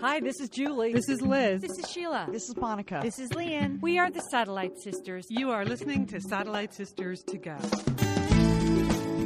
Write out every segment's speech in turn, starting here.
Hi, this is Julie. This is Liz. This is Sheila. This is Monica. This is Lian. We are the Satellite Sisters. You are listening to Satellite Sisters to Go.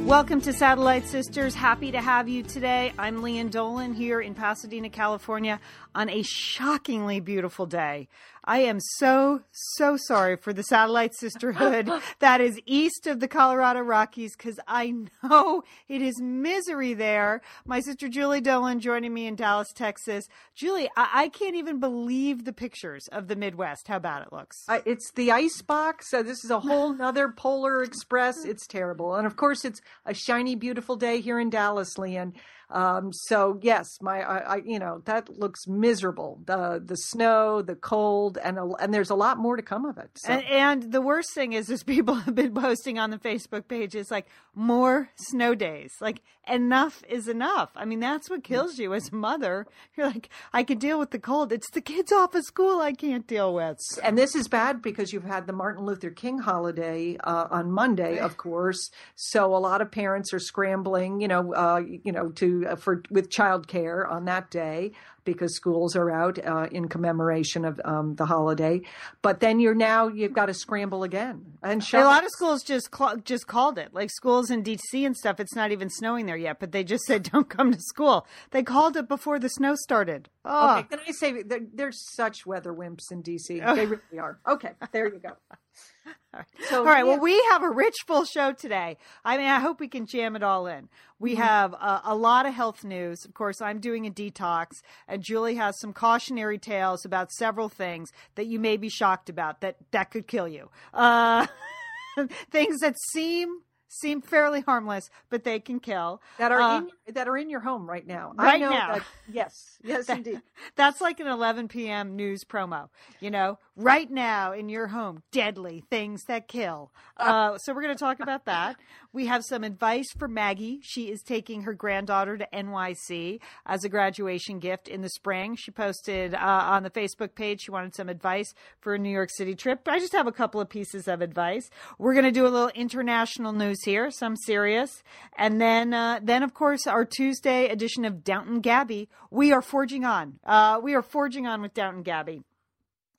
Welcome to Satellite Sisters. Happy to have you today. I'm Lian Dolan here in Pasadena, California on a shockingly beautiful day. I am so, so sorry for the satellite sisterhood that is east of the Colorado Rockies because I know it is misery there. My sister Julie Dolan joining me in Dallas, Texas. Julie, I, I can't even believe the pictures of the Midwest, how bad it looks. Uh, it's the ice box. Uh, this is a whole nother polar express. It's terrible. And of course, it's a shiny, beautiful day here in Dallas, Lian. Um, so yes, my, I, I, you know, that looks miserable. The, the snow, the cold, and, a, and there's a lot more to come of it. So. And, and the worst thing is, is people have been posting on the Facebook page. It's like more snow days. Like enough is enough. I mean, that's what kills you as a mother. You're like, I can deal with the cold. It's the kids off of school I can't deal with. And this is bad because you've had the Martin Luther King holiday uh, on Monday, of course. So a lot of parents are scrambling, you know, uh, you know, to uh, for with childcare on that day because schools are out uh, in commemoration of um, the holiday. But then you're now you've got to scramble again. And a lot of schools just cl- just called it like schools in DC and stuff. It's not even snowing there yet, but they just said don't come to school. They called it before the snow started. Oh. Okay, can I say they're, they're such weather wimps in DC? They really are. Okay, there you go. All right. So, all right. Yeah. Well, we have a rich, full show today. I mean, I hope we can jam it all in. We mm-hmm. have a, a, lot of health news. Of course, I'm doing a detox, and Julie has some cautionary tales about several things that you may be shocked about that that could kill you. Uh, things that seem seem fairly harmless, but they can kill. That are uh, in, that are in your home right now. Right now. That, yes, yes, that, indeed. That's like an 11 p.m. news promo. You know, right now in your home, deadly things that kill. Uh, so we're going to talk about that. We have some advice for Maggie. She is taking her granddaughter to NYC as a graduation gift in the spring. She posted uh, on the Facebook page she wanted some advice for a New York City trip. I just have a couple of pieces of advice. We're going to do a little international news here, some serious, and then uh, then of course our Tuesday edition of Downton Gabbey. We are forging on. Uh, we are forging on with Downton Gabbey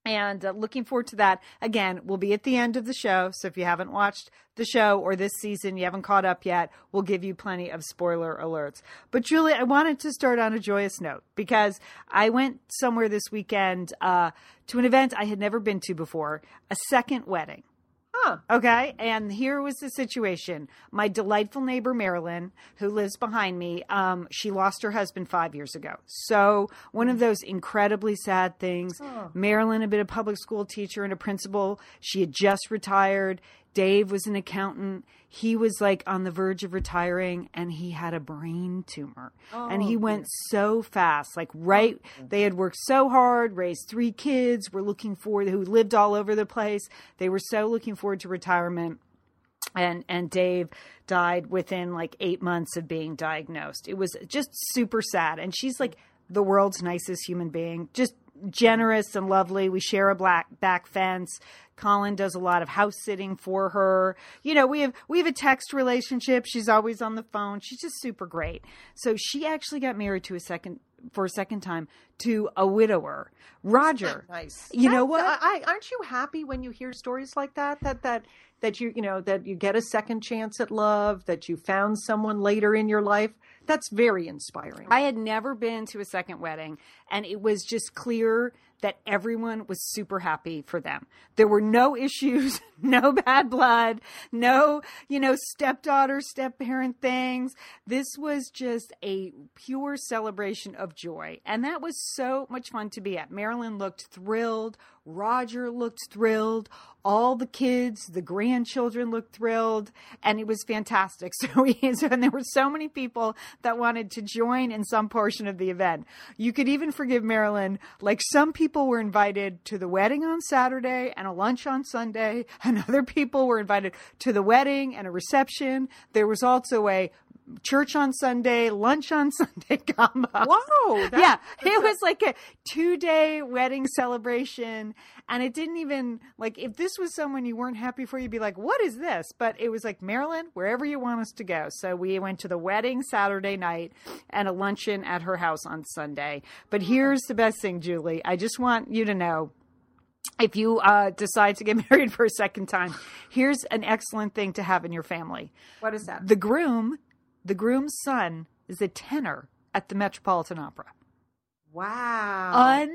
and uh, looking forward to that. Again, we'll be at the end of the show. So if you haven't watched the show or this season, you haven't caught up yet, we'll give you plenty of spoiler alerts. But Julie, I wanted to start on a joyous note because I went somewhere this weekend uh, to an event I had never been to before, a second wedding. Huh. Okay. And here was the situation. My delightful neighbor, Marilyn, who lives behind me, um, she lost her husband five years ago. So, one of those incredibly sad things. Oh. Marilyn had been a public school teacher and a principal. She had just retired. Dave was an accountant. He was like on the verge of retiring and he had a brain tumor. Oh, and he went so fast. Like right they had worked so hard, raised three kids, were looking forward who lived all over the place. They were so looking forward to retirement. And and Dave died within like 8 months of being diagnosed. It was just super sad. And she's like the world's nicest human being. Just generous and lovely. We share a black back fence. Colin does a lot of house sitting for her. You know, we have we have a text relationship. She's always on the phone. She's just super great. So she actually got married to a second for a second time to a widower, Roger. Nice. You know what? I, aren't you happy when you hear stories like that? That that that you you know that you get a second chance at love. That you found someone later in your life. That's very inspiring. I had never been to a second wedding, and it was just clear that everyone was super happy for them. There were no issues, no bad blood, no, you know, stepdaughter, stepparent things. This was just a pure celebration of joy. And that was so much fun to be at. Marilyn looked thrilled. Roger looked thrilled. All the kids, the grandchildren looked thrilled, and it was fantastic. So, we, and there were so many people that wanted to join in some portion of the event. You could even forgive Marilyn. Like some people were invited to the wedding on Saturday and a lunch on Sunday, and other people were invited to the wedding and a reception. There was also a church on Sunday, lunch on Sunday combo. Whoa! yeah, it was like a two day wedding celebration. And it didn't even, like, if this was someone you weren't happy for, you'd be like, what is this? But it was like, Marilyn, wherever you want us to go. So we went to the wedding Saturday night and a luncheon at her house on Sunday. But here's the best thing, Julie. I just want you to know if you uh, decide to get married for a second time, here's an excellent thing to have in your family. What is that? The groom, the groom's son, is a tenor at the Metropolitan Opera. Wow.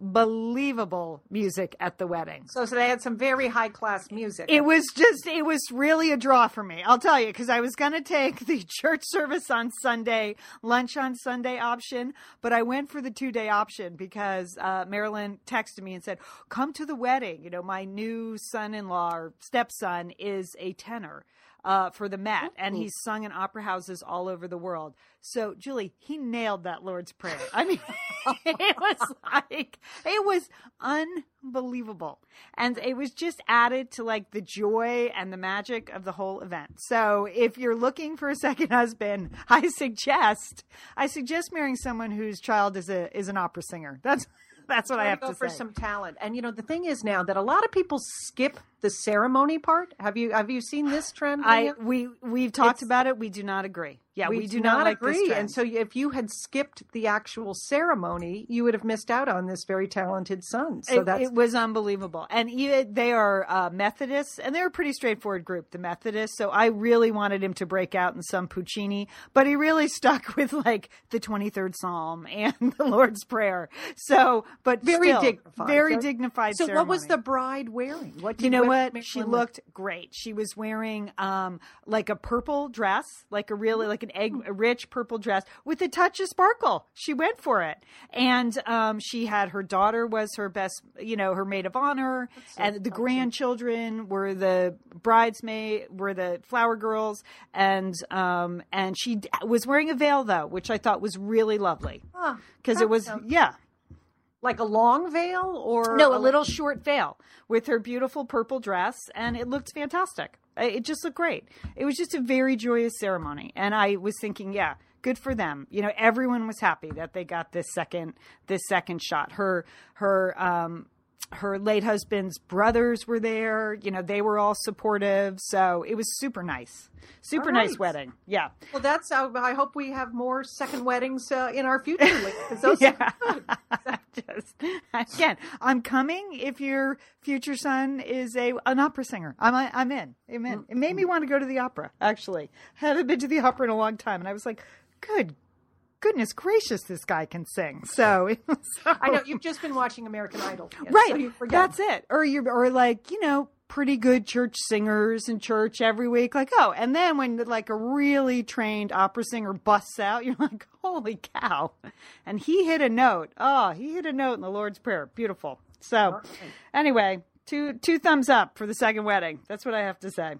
Unbelievable music at the wedding. so, so they had some very high class music. It was just, it was really a draw for me. I'll tell you, because I was going to take the church service on Sunday, lunch on Sunday option, but I went for the two day option because uh, Marilyn texted me and said, Come to the wedding. You know, my new son in law or stepson is a tenor. Uh, for the Met, and he's sung in opera houses all over the world. So, Julie, he nailed that Lord's Prayer. I mean, it was like, it was unbelievable. And it was just added to like the joy and the magic of the whole event. So if you're looking for a second husband, I suggest, I suggest marrying someone whose child is a, is an opera singer. That's, that's what I have to, go to for say. some talent. And you know, the thing is now that a lot of people skip the ceremony part. Have you have you seen this trend? I, we, we've talked It's- about it. We do not agree. Yeah, we, do not, like agree. And so, if you had skipped the actual ceremony, you would have missed out on this very talented son. So it, that's it was unbelievable. And even, they are uh, Methodists, and they're a pretty straightforward group, the Methodists. So I really wanted him to break out in some Puccini, but he really stuck with like the 23rd Psalm and the Lord's Prayer. So, but very still, dignified. Very So- dignified. So, what was the bride wearing? What did You know what what? She look- looked great. She was wearing um like a purple dress, like a really like an egg a rich purple dress with a touch of sparkle. She went for it. And um she had her daughter was her best, you know, her maid of honor and the grandchildren were the bridesmaid were the flower girls and um and she was wearing a veil though, which I thought was really lovely. Cuz that it was yeah, like a long veil or no, a little short veil with her beautiful purple dress, and it looked fantastic. It just looked great. It was just a very joyous ceremony, and I was thinking, yeah, good for them. You know, everyone was happy that they got this second this second shot. Her her um her late husband's brothers were there. You know, they were all supportive, so it was super nice. Super All nice wedding. Yeah. Well, that's. Uh, I hope we have more second weddings uh, in our future. Leah, 'cause those yeah. Just, again, I'm coming if your future son is a an opera singer. I'm I'm in. I'm in. It made me want to go to the opera. Actually, I haven't been to the opera in a long time, and I was like, good. Goodness gracious, this guy can sing. So, so I know you've just been watching American Idol, right. So. That's it. Or you're or like you know pretty good church singers in church every week. Like oh, and then when like a really trained opera singer busts out, you're like holy cow! And he hit a note. Oh, he hit a note in the Lord's Prayer. Beautiful. So anyway, two two thumbs up for the second wedding. That's what I have to say.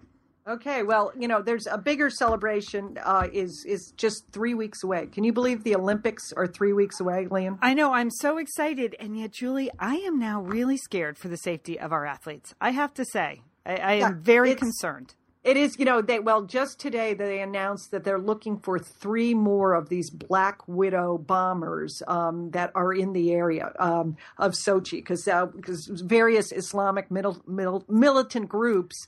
Okay, well, you know, there's a bigger celebration uh, is is just three weeks away. Can you believe the Olympics are three weeks away, Lian? I know I'm so excited, and yet Julie, I am now really scared for the safety of our athletes. I have to say, I, I am Yeah, very concerned. It is, you know, they well, just today they announced that they're looking for three more of these Black Widow bombers um, that are in the area um, of Sochi because because various Islamic middle, middle, militant groups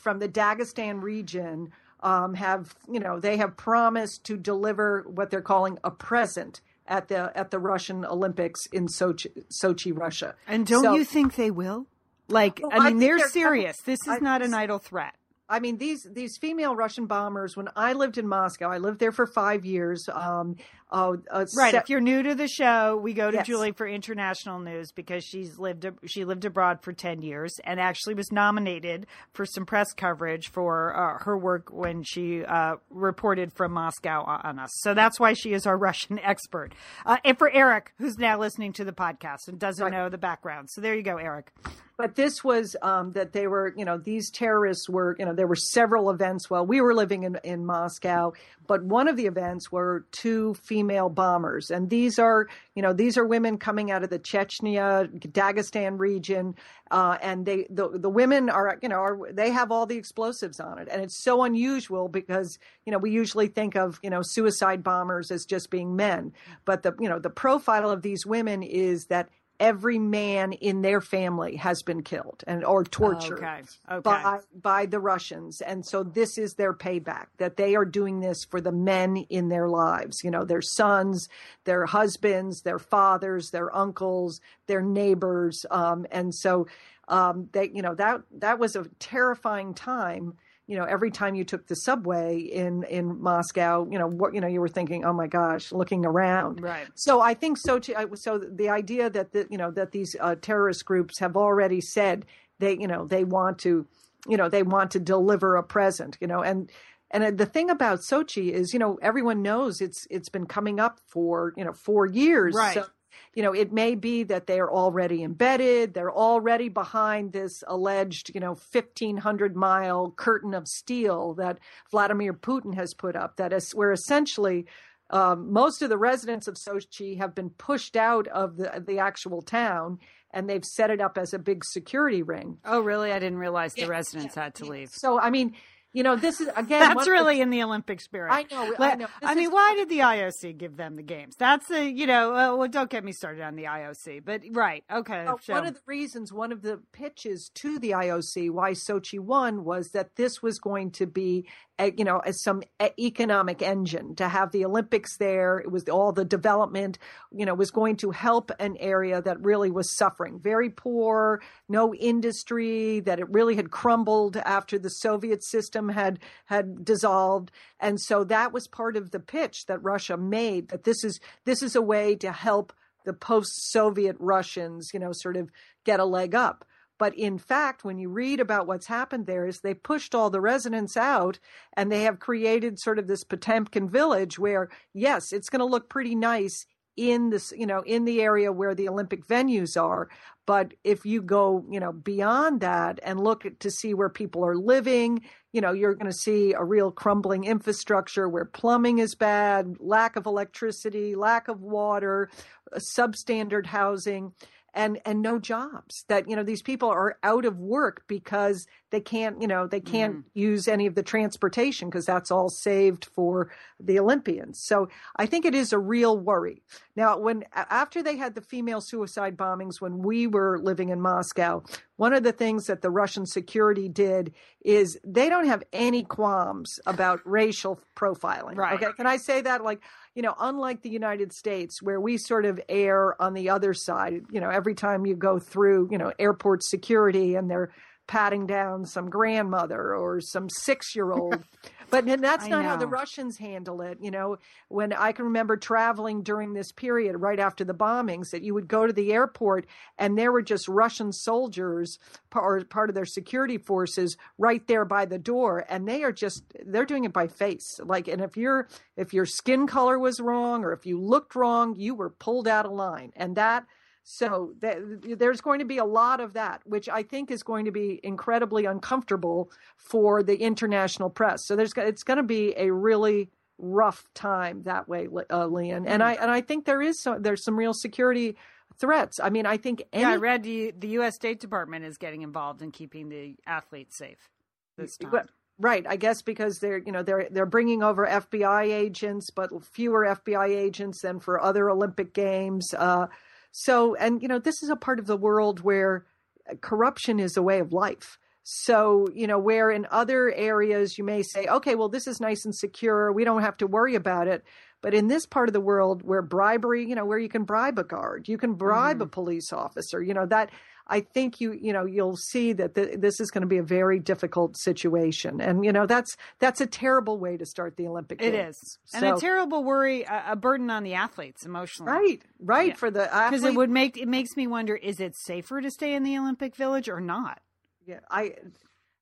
from the Dagestan region um, have, you know, they have promised to deliver what they're calling a present at the at the Russian Olympics in Sochi, Sochi, Russia. And don't So- you think they will? Like, Well, I I mean, think they're they're- serious. This is I- not an idle threat. I mean these these female Russian bombers. When I lived in Moscow, I lived there for five years. Um, uh, uh, Right. se- if you're new to the show, we go to Yes. Julie for international news because she's lived she lived abroad for ten years and actually was nominated for some press coverage for uh, her work when she uh, reported from Moscow on us. So that's why she is our Russian expert. Uh, and for Eric, who's now listening to the podcast and doesn't Right. know the background, so there you go, Eric. but this was um, that they were, you know, these terrorists were, you know, there were several events while we were living in, in Moscow, but one of the events were two female bombers. And these are, you know, these are women coming out of the Chechnya, Dagestan region. Uh, and they, the, the women are, you know, are, they have all the explosives on it. And it's so unusual because, you know, we usually think of, you know, suicide bombers as just being men. But the, you know, the profile of these women is that every man in their family has been killed and or tortured Okay. Okay. by by the Russians and so this is their payback that they are doing this for the men in their lives you know their sons their husbands their fathers their uncles their neighbors um, and so um, they you know that that was a terrifying time you know every time you took the subway in in Moscow you know what you know you were thinking oh my gosh looking around Right. so I think so too. So the idea that the, you know that these uh, terrorist groups have already said they you know they want to you know they want to deliver a present you know and and uh, the thing about Sochi is you know everyone knows it's it's been coming up for you know four years Right. so you know it may be that they are already embedded they're already behind this alleged you know 1500 mile curtain of steel that Vladimir Putin has put up that is where essentially um, most of the residents of Sochi have been pushed out of the the actual town, and they've set it up as a big security ring. Oh, really? I didn't realize the residents had to leave. So, I mean, you know, this is again. That's of the- really in the Olympic spirit. I know, I know. I mean, is- why did the IOC give them the games? That's the, you know, uh, well, don't get me started on the IOC, but right. Okay. Uh, so- one of the reasons, one of the pitches to the IOC why Sochi won was that this was going to be, you know, as some economic engine to have the Olympics there. It was all the development, you know, was going to help an area that really was suffering, very poor, no industry, that it really had crumbled after the Soviet system had had dissolved, and so that was part of the pitch that Russia made. That this is this is a way to help the post-Soviet Russians, you know, sort of get a leg up. But in fact, when you read about what's happened there, is they pushed all the residents out, and they have created sort of this Potemkin village where, yes, it's going to look pretty nice in this, you know, in the area where the Olympic venues are. But if you go, you know, beyond that and look to see where people are living, you know, you're going to see a real crumbling infrastructure where plumbing is bad, lack of electricity, lack of water, substandard housing and and no jobs that you know these people are out of work because they can't you know they can't mm. use any of the transportation because that's all saved for the olympians. So i think it is a real worry. Now when after they had the female suicide bombings when we were living in moscow one of the things that the russian security did is they don't have any qualms about racial profiling Right. okay? Can i say that? Like you know, unlike the United States, where we sort of err on the other side, you know, every time you go through, you know, airport security and they're patting down some grandmother or some six year old. but and that's not how the. Russians handle it. You know, when I can remember traveling during this period right after the bombings, that you would go to the airport and there were just Russian soldiers or part of their security forces right there by the door. And they are just, they're doing it by face. Like, and if you're, if your skin color was wrong or if you looked wrong, you were pulled out of line. And that, so th- there's going to be a lot of that, which I think is going to be incredibly uncomfortable for the international press. So there's it's going to be a really rough time that way, uh, Lian. And I and I think there is so, there's some real security threats. I mean, I think any, yeah, I read the, the U.S. State Department is getting involved in keeping the athletes safe this time. But- Right, I guess because they're you know they're they're bringing over FBI agents, but fewer FBI agents than for other Olympic games. Uh, so, and you know this is a part of the world where uh, corruption is a way of life. So, you know, where in other areas you may say, okay, well, this is nice and secure, we don't have to worry about it. But in this part of the world where bribery, you know, where you can bribe a guard, you can bribe a mm-hmm. police officer, you know, that I think you, you know, you'll see that th- this is going to be a very difficult situation. And, you know, that's, that's a terrible way to start the Olympic It Games. is. And a terrible worry, a, a burden on the athletes emotionally. Right, right. Yeah. For the Because it would make it makes me wonder: is it safer to stay in the Olympic Village or not? Yeah, I,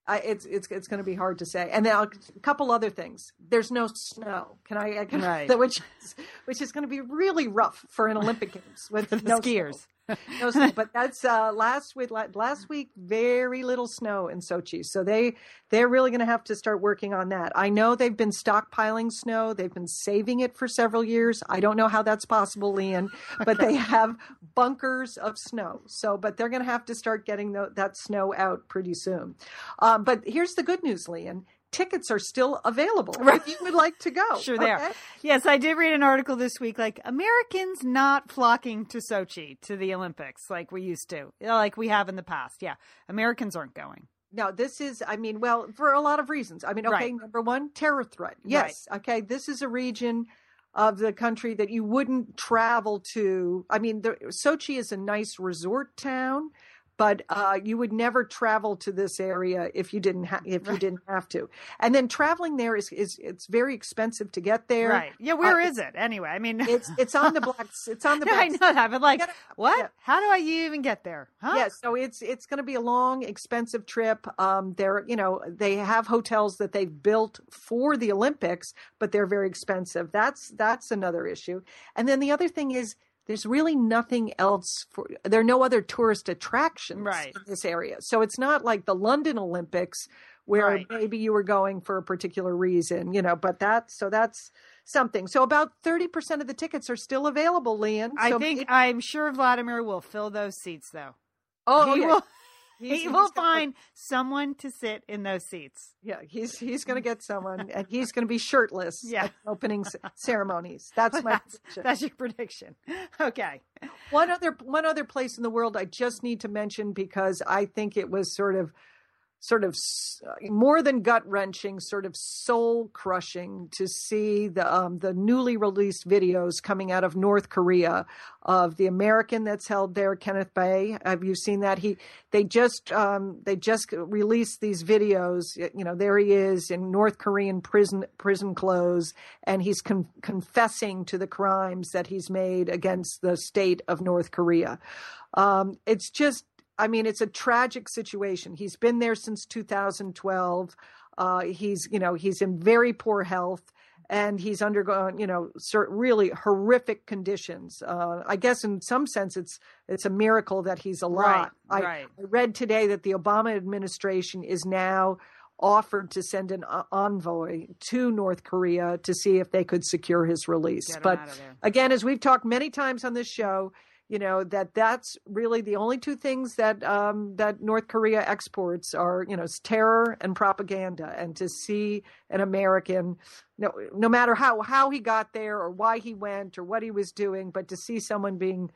I, it's it's it's going to be hard to say. And now a couple other things. There's no snow. Can I? I can, Right. Which is, which is going to be really rough for an Olympic Games with The no skiers. snow. No snow, but that's uh, last week. Last week, very little snow in Sochi, so they they're really going to have to start working on that. I know they've been stockpiling snow; they've been saving it for several years. I don't know how that's possible, Lian, but they have bunkers of snow. So, but they're going to have to start getting the, that snow out pretty soon. Um, but here's the good news, Lian tickets are still available right. if you would like to go. Sure, okay? they are. Yes, I did read an article this week like Americans not flocking to Sochi to the Olympics like we used to, like we have in the past. Yeah, Americans aren't going. No, this is, I mean, well, for a lot of reasons. I mean, okay, right. number one, terror threat. Yes. Right. Okay. This is a region of the country that you wouldn't travel to. I mean, the, Sochi is a nice resort town but uh, you would never travel to this area if you didn't ha- if you didn't have to. And then traveling there is is it's very expensive to get there. Right? Yeah. Where uh, is it anyway? I mean, it's it's on the black. It's on the. Black I know that, but like, what? Yeah. How do I even get there? Huh? Yeah. So it's it's going to be a long, expensive trip. Um, they're you know they have hotels that they've built for the Olympics, but they're very expensive. That's that's another issue. And then the other thing is there's really nothing else for there are no other tourist attractions right. in this area. So it's not like the London Olympics where right. maybe you were going for a particular reason, you know, but that's so that's something. So about 30% of the tickets are still available, Lian. I so think it, I'm sure Vladimir will fill those seats though. Oh, he yeah. will He's, he will find gonna, someone to sit in those seats. Yeah, he's he's going to get someone, and he's going to be shirtless. Yeah, opening ceremonies. That's my that's. That's your prediction. Okay. One other one other place in the world I just need to mention because I think it was sort of sort of more than gut wrenching, sort of soul crushing to see the um, the newly released videos coming out of North Korea of the American that's held there, Kenneth Bae. Have you seen that? He they just um, they just released these videos. You know, there he is in North Korean prison prison clothes, and he's con- confessing to the crimes that he's made against the state of North Korea. Um, it's just I mean, it's a tragic situation. He's been there since 2012. Uh, he's, you know, he's in very poor health and he's undergone, you know, really horrific conditions. Uh, I guess in some sense, it's it's a miracle that he's alive. Right, right. I, I read today that the Obama administration is now offered to send an envoy to North Korea to see if they could secure his release. But again, as we've talked many times on this show, you know that that's really the only two things that um, that North Korea exports are you know terror and propaganda. And to see an American, no, no matter how how he got there or why he went or what he was doing, but to see someone being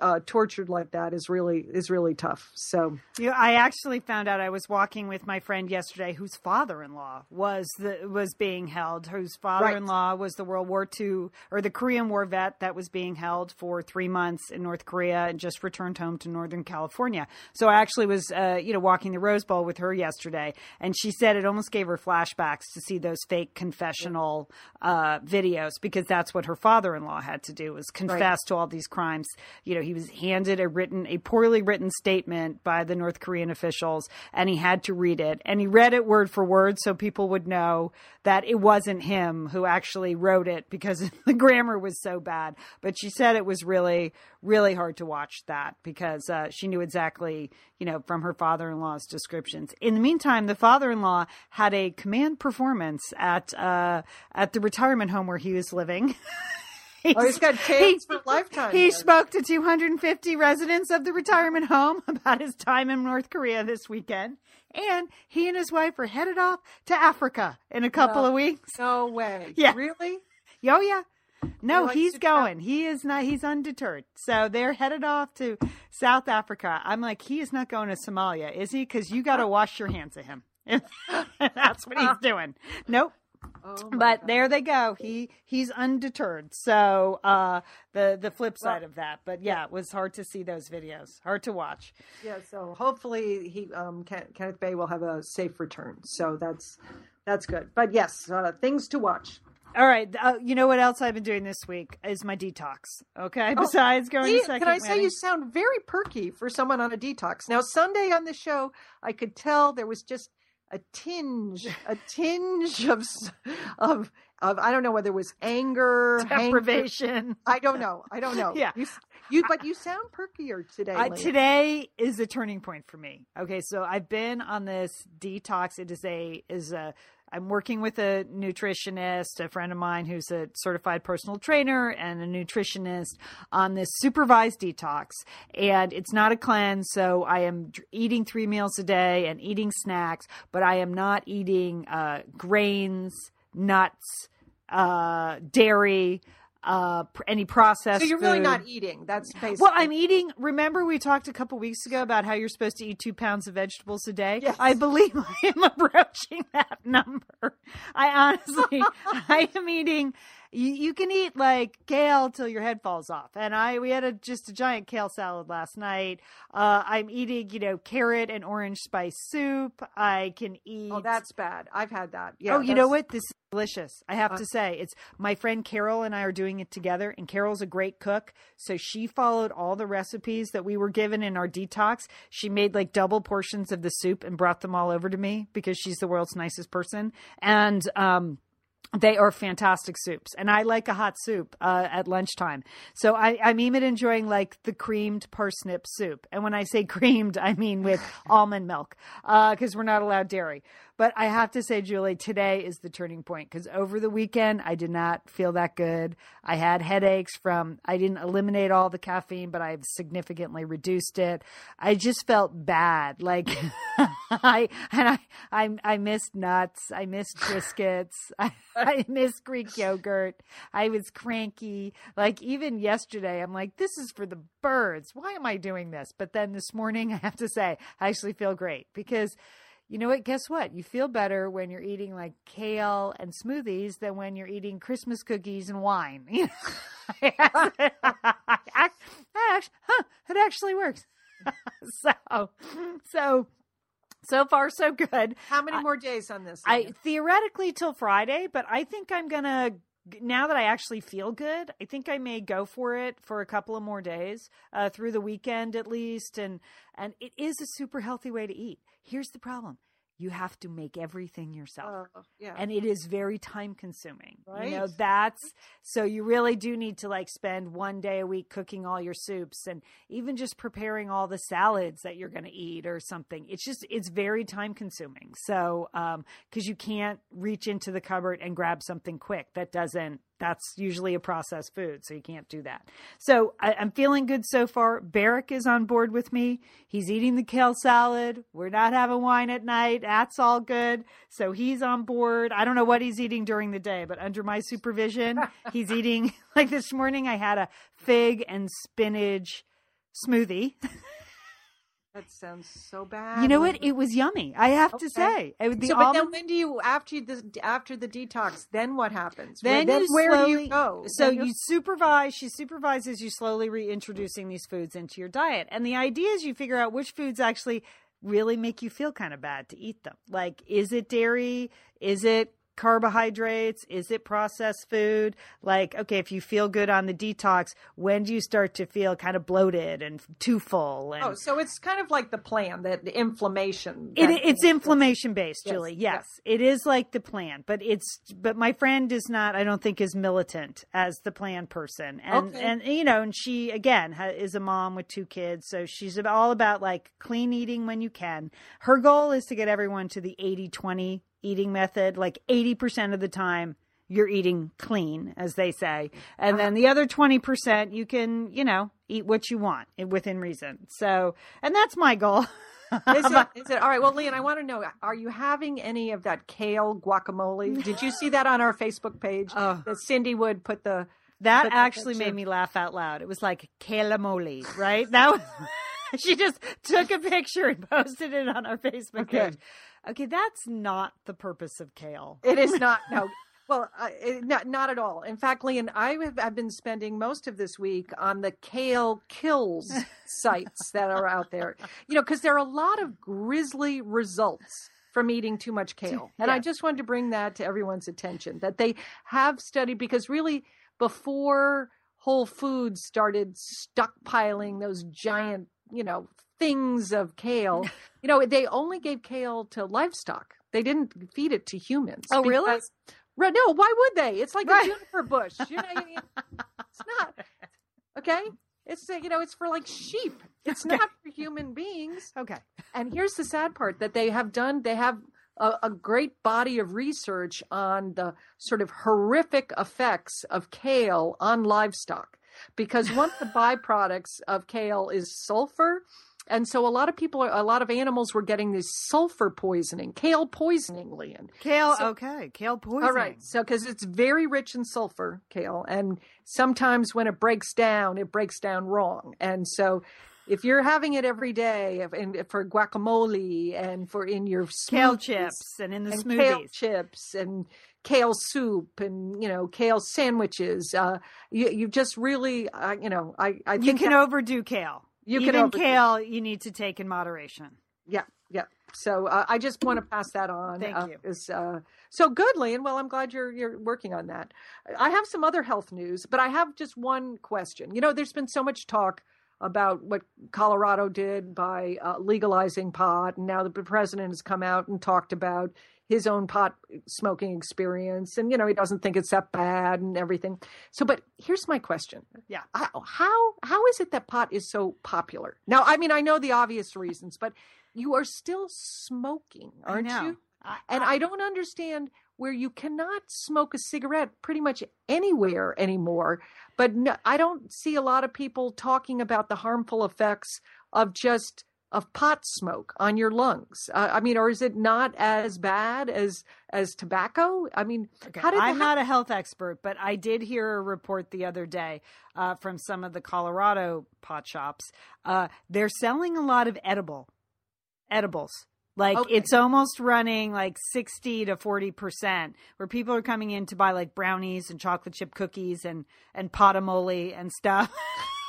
uh, tortured like that is really is really tough. So yeah, I actually found out I was walking with my friend yesterday, whose father-in-law was the was being held, whose father-in-law right. was the World War II or the Korean War vet that was being held for three months in North Korea and just returned home to Northern California. So I actually was, uh, you know, walking the Rose Bowl with her yesterday, and she said it almost gave her flashbacks to see those fake confessional uh, videos because that's what her father-in-law had to do was confess right. to all these crimes. You you know, he was handed a written, a poorly written statement by the North Korean officials, and he had to read it. And he read it word for word so people would know that it wasn't him who actually wrote it because the grammar was so bad. But she said it was really, really hard to watch that because uh, she knew exactly, you know, from her father in law's descriptions. In the meantime, the father in law had a command performance at uh, at the retirement home where he was living. he's, oh, he's got tales he, for lifetime. He spoke to 250 residents of the retirement home about his time in North Korea this weekend. And he and his wife are headed off to Africa in a couple no, of weeks. No way. Yeah. Really? Yo, yeah. No, he he's going. He is not. He's undeterred. So they're headed off to South Africa. I'm like, he is not going to Somalia, is he? Because you got to wash your hands of him. That's what he's doing. Nope. Oh but God. there they go. He he's undeterred. So uh, the the flip side well, of that. But yeah, it was hard to see those videos. Hard to watch. Yeah. So hopefully he um, Kenneth Bae will have a safe return. So that's that's good. But yes, uh, things to watch. All right. Uh, you know what else I've been doing this week is my detox. Okay. Oh, Besides going see, to second. Can I say you sound very perky for someone on a detox? Now Sunday on the show, I could tell there was just a tinge, a tinge of, of, of I don't know whether it was anger, deprivation. Anger. I don't know. I don't know. Yeah. You, You, but you sound perkier today. I, today is a turning point for me. Okay, so I've been on this detox. It is a is a I'm working with a nutritionist, a friend of mine who's a certified personal trainer and a nutritionist on this supervised detox. And it's not a cleanse, so I am eating three meals a day and eating snacks, but I am not eating uh, grains, nuts, uh, dairy, uh, any processed. so you're really food. not eating. That's basically. Well, I'm eating. Remember, we talked a couple weeks ago about how you're supposed to eat two pounds of vegetables a day. Yes. I believe I am approaching that number. I honestly, I am eating. You, you can eat like kale till your head falls off, and I we had a just a giant kale salad last night. Uh, I'm eating, you know, carrot and orange spice soup. I can eat. Oh, that's bad. I've had that. Yeah. oh, you know what? This is delicious. I have Uh, to say, it's my friend Carol and I are doing it together, and Carol's a great cook. So she followed all the recipes that we were given in our detox. She made like double portions of the soup and brought them all over to me because she's the world's nicest person. And, um, they are fantastic soups, and I like a hot soup uh, at lunchtime. So I, I'm even enjoying like the creamed parsnip soup. And when I say creamed, I mean with almond milk, because we're not allowed dairy. But I have to say, Julie, today is the turning point because over the weekend I did not feel that good. I had headaches from I didn't eliminate all the caffeine, but I've significantly reduced it. I just felt bad, like I and I I I missed nuts, I missed biscuits, I, I missed Greek yogurt. I was cranky. Like even yesterday, I'm like, this is for the birds. Why am I doing this? But then this morning, I have to say, I actually feel great because you know what? Guess what? You feel better when you're eating like kale and smoothies than when you're eating Christmas cookies and wine. You know? Act- act- huh, it actually works. so, so, so far so good. How many more days on this? I theoretically till Friday, but I think I'm gonna now that I actually feel good. I think I may go for it for a couple of more days uh, through the weekend at least, and and it is a super healthy way to eat. Here's the problem: you have to make everything yourself. Oh, yeah. And it is very time consuming. Right. You know, that's so you really do need to like spend one day a week cooking all your soups and even just preparing all the salads that you're going to eat or something. It's just, it's very time consuming. So, um, cause you can't reach into the cupboard and grab something quick. That doesn't, that's usually a processed food. So you can't do that. So I, I'm feeling good so far. Barrick is on board with me. He's eating the kale salad. We're not having wine at night. That's all good. So he's on board. I don't know what he's eating during the day, but under my supervision, he's eating like this morning I had a fig and spinach smoothie. that sounds so bad. You know what? It was yummy. I have to say. It, the so, but then when do you after you, the after the detox? Then what happens? Then, Where- you where slowly, do you go? So Then you supervise. She supervises you slowly reintroducing these foods into your diet, and the idea is you figure out which foods actually really make you feel kind of bad to eat them. Like, is it dairy? Is it carbohydrates? Is it processed food? Like, okay, if you feel good on the detox, when do you start to feel kind of bloated and too full? And Oh, so it's kind of like the plan that the inflammation. it, that- it's inflammation based, Julie. yes. Yes, it is like the plan, but it's but my friend is not. I don't think is militant as the plan person, and Okay. and you know, and she again ha, is a mom with two kids, so she's all about like clean eating when you can. Her goal is to get everyone to the 80-20 eating method, like eighty percent of the time. You're eating clean, as they say, and then the other twenty percent you can, you know, eat what you want eh, within reason. So, and that's my goal. Is it, is it all right? Well, Lian, I want to know: Are you having any of that kale guacamole? Did you see that on our Facebook page? Oh. That Cindy would put the That the actually picture- made me laugh out loud. It was like kale calamoli, right? That was, she just took a picture and posted it on our Facebook Okay. page. Okay, that's not the purpose of kale. It is not no. Well, uh, it, not not at all. In fact, Lian, I have I've been spending most of this week on the kale kills sites that are out there. You know, because there are a lot of grisly results from eating too much kale, and I just wanted to bring that to everyone's attention that they have studied because really before Whole Foods started stockpiling those giant, you know, things of kale, you know, they only gave kale to livestock. They didn't feed it to humans. Oh, really? because- Right, no, why would they? It's like Right. a juniper bush. You know, it's not. Okay? It's you know, it's for like sheep. It's not for human beings. Okay. And here's the sad part that they have done. They have a, a great body of research on the sort of horrific effects of kale on livestock, because one of the byproducts of kale is sulfur. And so a lot of people, a lot of animals were getting this sulfur poisoning, kale poisoning, Lian. Kale, So- okay. Kale poisoning. All right. So, because it's very rich in sulfur, kale, and sometimes when it breaks down, it breaks down wrong. And so, if you're having it every day and for guacamole and for in your Kale chips and in the and smoothies. kale chips and kale soup and you know kale sandwiches, uh, you you just really, uh, you know, I I you can that- overdo kale. You can Even overdo- kale, you need to take in moderation. yeah yeah so uh, i just want to pass that on Thank uh, you. is, uh, so good Lian. well i'm glad you're you're working on that i have some other health news but i have just one question you know there's been so much talk about what colorado did by uh, legalizing pot and now the president has come out and talked about his own pot smoking experience and you know he doesn't think it's that bad and everything. So but here's my question. Yeah. I- how how is it that pot is so popular? Now i mean i know the obvious reasons but you are still smoking aren't I you? I- and i don't understand where you cannot smoke a cigarette pretty much anywhere anymore but no, i don't see a lot of people talking about the harmful effects of just of pot smoke on your lungs uh, i mean or is it not as bad as as tobacco i mean Okay. how did I'm that not a health expert, but I did hear a report the other day uh, from some of the Colorado pot shops. Uh, they're selling a lot of edible edibles. Like Okay. it's almost running like 60 to 40% where people are coming in to buy like brownies and chocolate chip cookies and and potamole and stuff.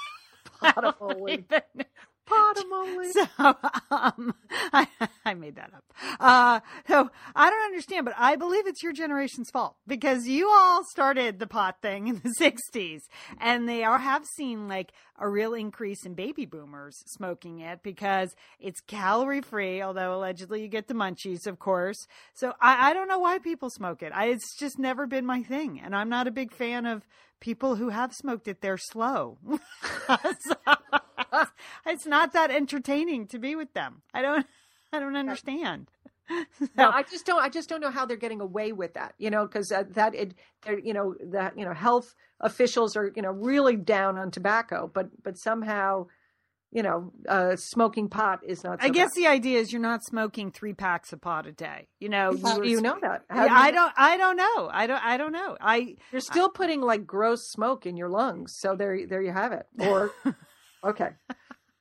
Potamole. Potamole. So um, I, I made that up. Uh, so I don't understand, but I believe it's your generation's fault because you all started the pot thing in the '60s, and they are have seen like a real increase in baby boomers smoking it because it's calorie free. Although allegedly you get the munchies, of course. So I, I don't know why people smoke it. I, it's just never been my thing, and I'm not a big fan of people who have smoked it. They're slow. So, it's not that entertaining to be with them. I don't I don't understand. No, I just don't. I just don't know how they're getting away with that. You know, because uh, that it, they're, you know, that you know, health officials are you know really down on tobacco, but but somehow, you know, uh, smoking pot is not. So I guess the idea is you're not smoking three packs of pot a day. You know, bad. How were- you know that? Yeah, do you I know- don't. I don't know. I don't. I don't know. I You're still putting like gross smoke in your lungs, so there, there you have it. Or, okay,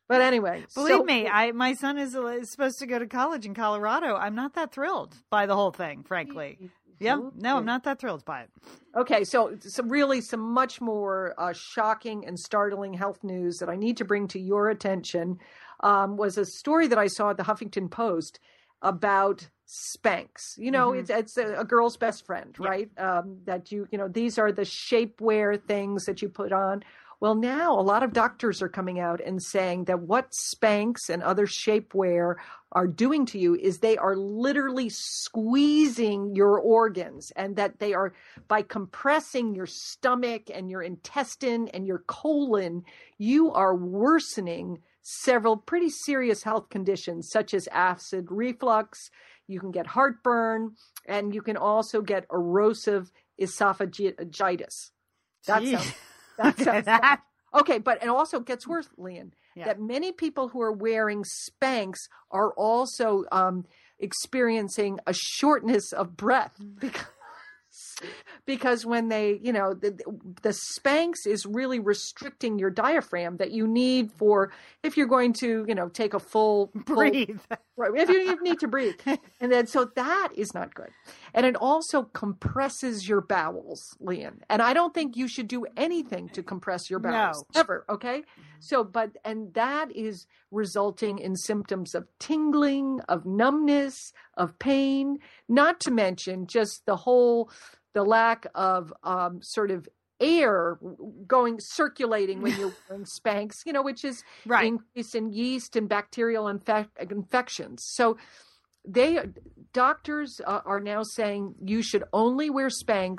but anyway, believe so- me. I my son is, is supposed to go to college in Colorado. I'm not that thrilled by the whole thing, frankly. Yeah, no, I'm not that thrilled by it. Okay, so some really some much more uh, shocking and startling health news that I need to bring to your attention um, was a story that I saw at the Huffington Post about Spanx. You know, it's it's a, a girl's best friend, right? Um, that you you know these are the shapewear things that you put on. Well, now a lot of doctors are coming out and saying that what Spanx and other shapewear are doing to you is they are literally squeezing your organs and that they are by compressing your stomach and your intestine and your colon, you are worsening several pretty serious health conditions such as acid reflux. You can get heartburn and you can also get erosive esophagitis. That's that Okay, sounds that- Okay, but it also gets worse, Lian. Yeah. That many people who are wearing Spanx are also um, experiencing a shortness of breath Mm. because because when they, you know, the, the Spanx is really restricting your diaphragm that you need for if you're going to, you know, take a full full- breathe. Right. If you, need to breathe. And then, so that is not good. And it also compresses your bowels, Lian. And I don't think you should do anything to compress your bowels No. ever. Okay. So, but, and that is resulting in symptoms of tingling, of numbness, of pain, not to mention just the whole, the lack of um, sort of air going circulating when you're wearing Spanx, you know, which is Right. increase in yeast and bacterial infec- infections. So they doctors uh, are now saying you should only wear Spanx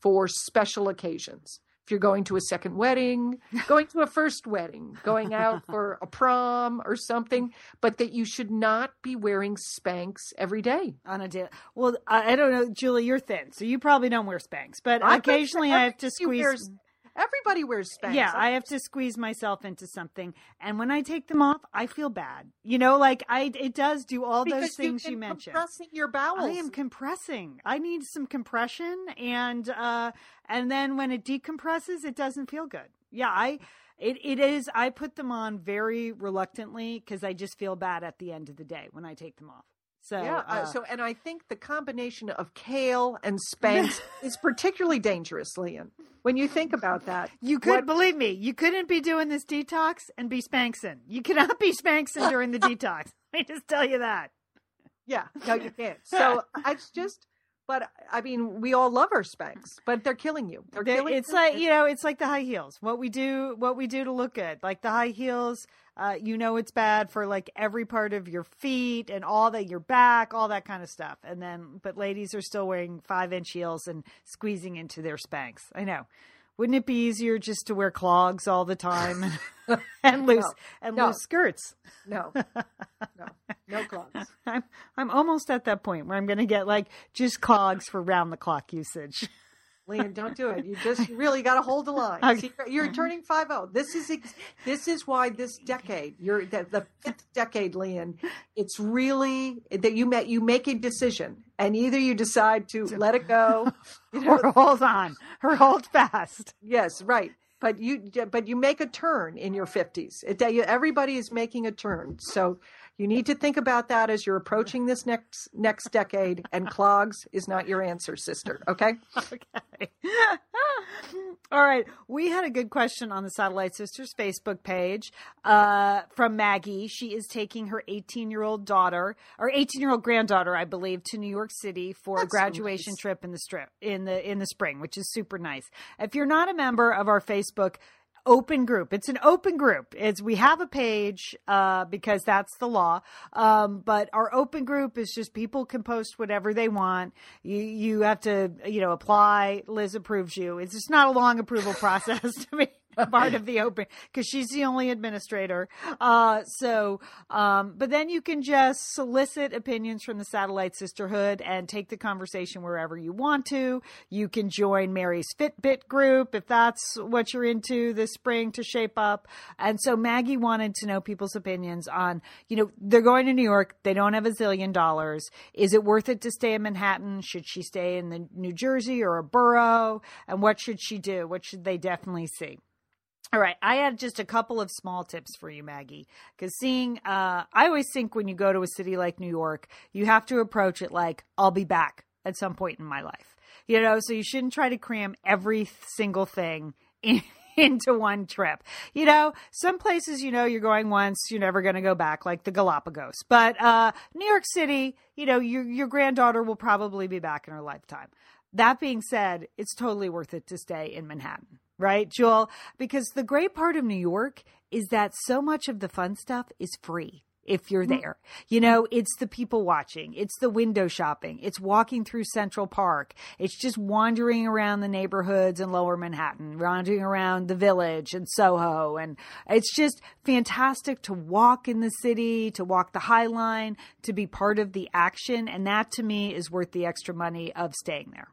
for special occasions. If you're going to a second wedding, going to a first wedding, going out for a prom or something, but that you should not be wearing Spanx every day. on a day. Well, I, I don't know, Julie, you're thin, so you probably don't wear Spanx, but I- occasionally I have to squeeze. Everybody wears Spanx. Yeah, I have to squeeze myself into something, and when I take them off, I feel bad. You know, like I, it does do all because those things you mentioned. compressing your bowels. I am compressing. I need some compression, and uh, and then when it decompresses, it doesn't feel good. Yeah, I. It, it is. I put them on very reluctantly because I just feel bad at the end of the day when I take them off. So Yeah. Uh, so, and I think the combination of kale and Spanx is particularly dangerous, Lian. When you think about that, You could What- believe me. You couldn't be doing this detox and be spanksing. You cannot be spanksing during the detox. Let me just tell you that. yeah, no, you can't. So it's just, but I mean, we all love our Spanx, but they're killing you. They're They- killing it's you. like you know, it's like the high heels. What we do, what we do to look good, like the high heels. Uh, you know, it's bad for like every part of your feet and all that, your back, all that kind of stuff. And then, but ladies are still wearing five inch heels and squeezing into their Spanx. I know. Wouldn't it be easier just to wear clogs all the time and loose No. and No. loose skirts? no, no, no clogs. I'm I'm almost at that point where I'm going to get like just clogs for round the clock usage. Lian, don't do it. You just really got to hold the line. Okay. See, you're turning five zero. This is ex- this is why this decade, you're the, the fifth decade, Lian. It's really that you met you make a decision, and either you decide to let it go, you know, or hold on, or hold fast. Yes, right. But you but you make a turn in your 50s. It, everybody is making a turn. So you need to think about that as you're approaching this next next decade and clogs is not your answer, sister, okay? Okay. All right. We had a good question on the Satellite Sisters Facebook page uh, from Maggie. She is taking her 18 year old daughter or 18 year old granddaughter, I believe, to New York City for a That's so graduation nice. trip in the strip in the in the spring, which is super nice. If you're not a member of our Facebook open group. It's an open group. It's we have a page uh, because that's the law. Um, but our open group is just people can post whatever they want. You you have to you know apply. Liz approves you. It's just not a long approval process to be part of the open because she's the only administrator. Uh, so, um, but then you can just solicit opinions from the Satellite Sisterhood and take the conversation wherever you want to. You can join Mary's Fitbit group if that's what you're into this spring to shape up. And so Maggie wanted to know people's opinions on, you know, they're going to New York. They don't have a zillion dollars. Is it worth it to stay in Manhattan? Should she stay in the New Jersey or a borough? And what should she do? What should they definitely see? All right, I had just a couple of small tips for you, Maggie. Because seeing, uh, I always think when you go to a city like New York, you have to approach it like, I'll be back at some point in my life. You know, so you shouldn't try to cram every single thing in, into one trip. You know, some places, you know, you're going once, you're never going to go back, like the Galapagos. But uh, New York City, you know, your, your granddaughter will probably be back in her lifetime. That being said, it's totally worth it to stay in Manhattan, right, Jewel? Because the great part of New York is that so much of the fun stuff is free if you're mm-hmm. there. You know, it's the people watching, it's the window shopping, it's walking through Central Park, it's just wandering around the neighborhoods in lower Manhattan, wandering around the village and Soho. And it's just fantastic to walk in the city, to walk the High Line, to be part of the action. And that to me is worth the extra money of staying there.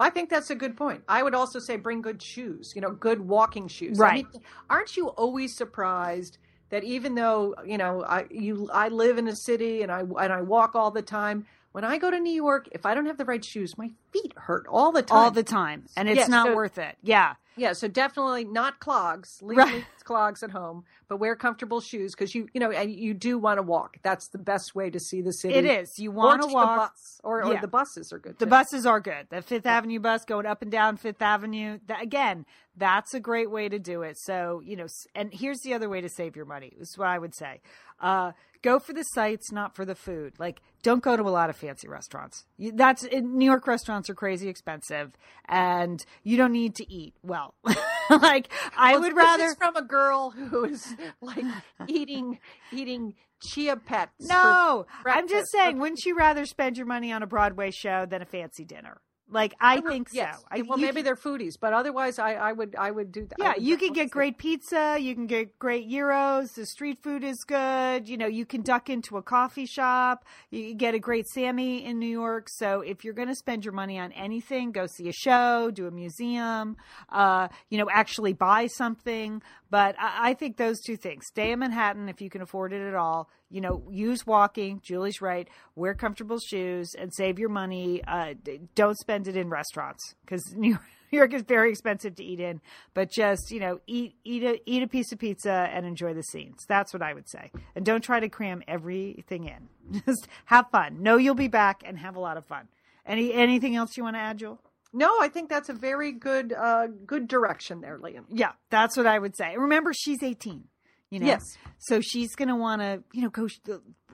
I think that's a good point. I would also say bring good shoes, you know, good walking shoes. I Right. mean, aren't you always surprised that even though, you know, I you I live in a city and I and I walk all the time, when I go to New York, if I don't have the right shoes, my feet hurt all the time. All the time. And it's Yes, not so- worth it. Yeah. Yeah, so definitely not clogs. Leave Right. clogs at home, but wear comfortable shoes because you you know and you do want to walk. That's the best way to see the city. It is. You want to walk. bus, or, or Yeah. the buses are good. The too. buses are good. The Fifth Avenue bus going up and down Fifth Avenue. That, again, that's a great way to do it. So, you know, and here's the other way to save your money. Is what I would say. Uh, go for the sights, not for the food. Like, don't go to a lot of fancy restaurants. That's New York restaurants are crazy expensive and you don't need to eat well. like, I Well, would this rather. is from a girl who is like eating eating chia pets. No, I'm just saying, wouldn't you rather spend your money on a Broadway show than a fancy dinner? Like I think yes. so. I, well, maybe can- they're foodies, but otherwise, I, I would I would do that. Yeah, you can get great pizza. You can get great gyros. The street food is good. You know, you can duck into a coffee shop. You get a great Sammy in New York. So if you're going to spend your money on anything, go see a show, do a museum, uh, you know, actually buy something. But I, I think those two things: stay in Manhattan if you can afford it at all. You know, use walking. Julie's right. Wear comfortable shoes and save your money. Uh, don't spend it in restaurants because New York. Is very expensive to eat in, but just you know, eat eat a eat a piece of pizza and enjoy the scenes. That's what I would say, and don't try to cram everything in. Just have fun. Know you'll be back and have a lot of fun. Any anything else you want to add, Jewel? No, I think that's a very good uh, good direction there, Lian. Yeah, that's what I would say. Remember, she's eighteen. You know, Yes. So she's going to want to, you know, go sh-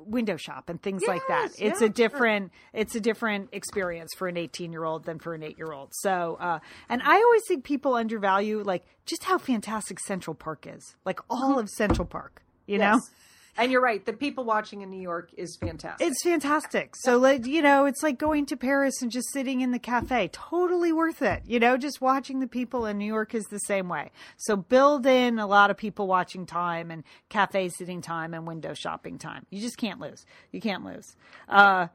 window shop and things like that. It's yeah, a different, it's a different experience for an 18 year old than for an eight year old. So, uh, and I always think people undervalue like just how fantastic Central Park is, like all of Central Park. You know, Yes. And you're right. The people watching in New York is fantastic. it's fantastic. So, like, you know, it's like going to Paris and just sitting in the cafe. Totally worth it. You know, just watching the people in New York is the same way. So, build in a lot of people watching time and cafe sitting time and window shopping time. You just can't lose. You can't lose. Uh,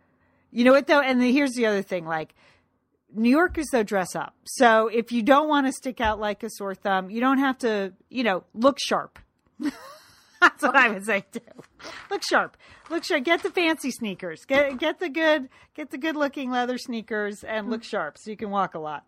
you know what, though? And the, here's the other thing like, New Yorkers though dress up. So if you don't want to stick out like a sore thumb, you don't have to, you know, look sharp. That's what I would say too. Look sharp. Look sharp. Get the fancy sneakers. Get get the good get the good looking leather sneakers and look sharp so you can walk a lot.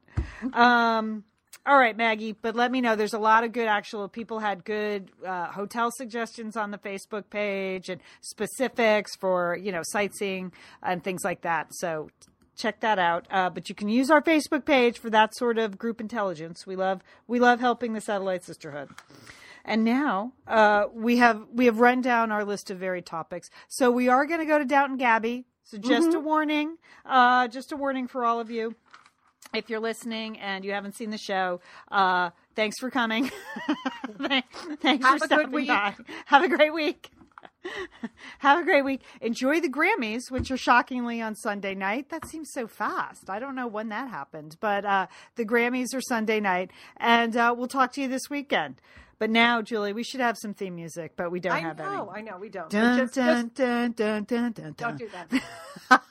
Um all right, Maggie, but let me know. There's a lot of good actual people had good uh, hotel suggestions on the Facebook page and specifics for, you know, sightseeing and things like that. So check that out. Uh, but you can use our Facebook page for that sort of group intelligence. We love we love helping the Satellite Sisterhood. And now uh, we have we have run down our list of varied topics. So we are going to go to Downton Gabbey. So just a warning, uh, just a warning for all of you. If you're listening and you haven't seen the show, uh, thanks for coming. thanks Have for a good stopping week. by. Have a great week. Have a great week. Enjoy the Grammys, which are shockingly on Sunday night. That seems so fast. I don't know when that happened, but uh, the Grammys are Sunday night, and uh, we'll talk to you this weekend. But now, Julie, we should have some theme music, but we don't I have know, any. I know, we don't. Dun, just- dun, just dun, dun, dun, dun, dun. don't do that.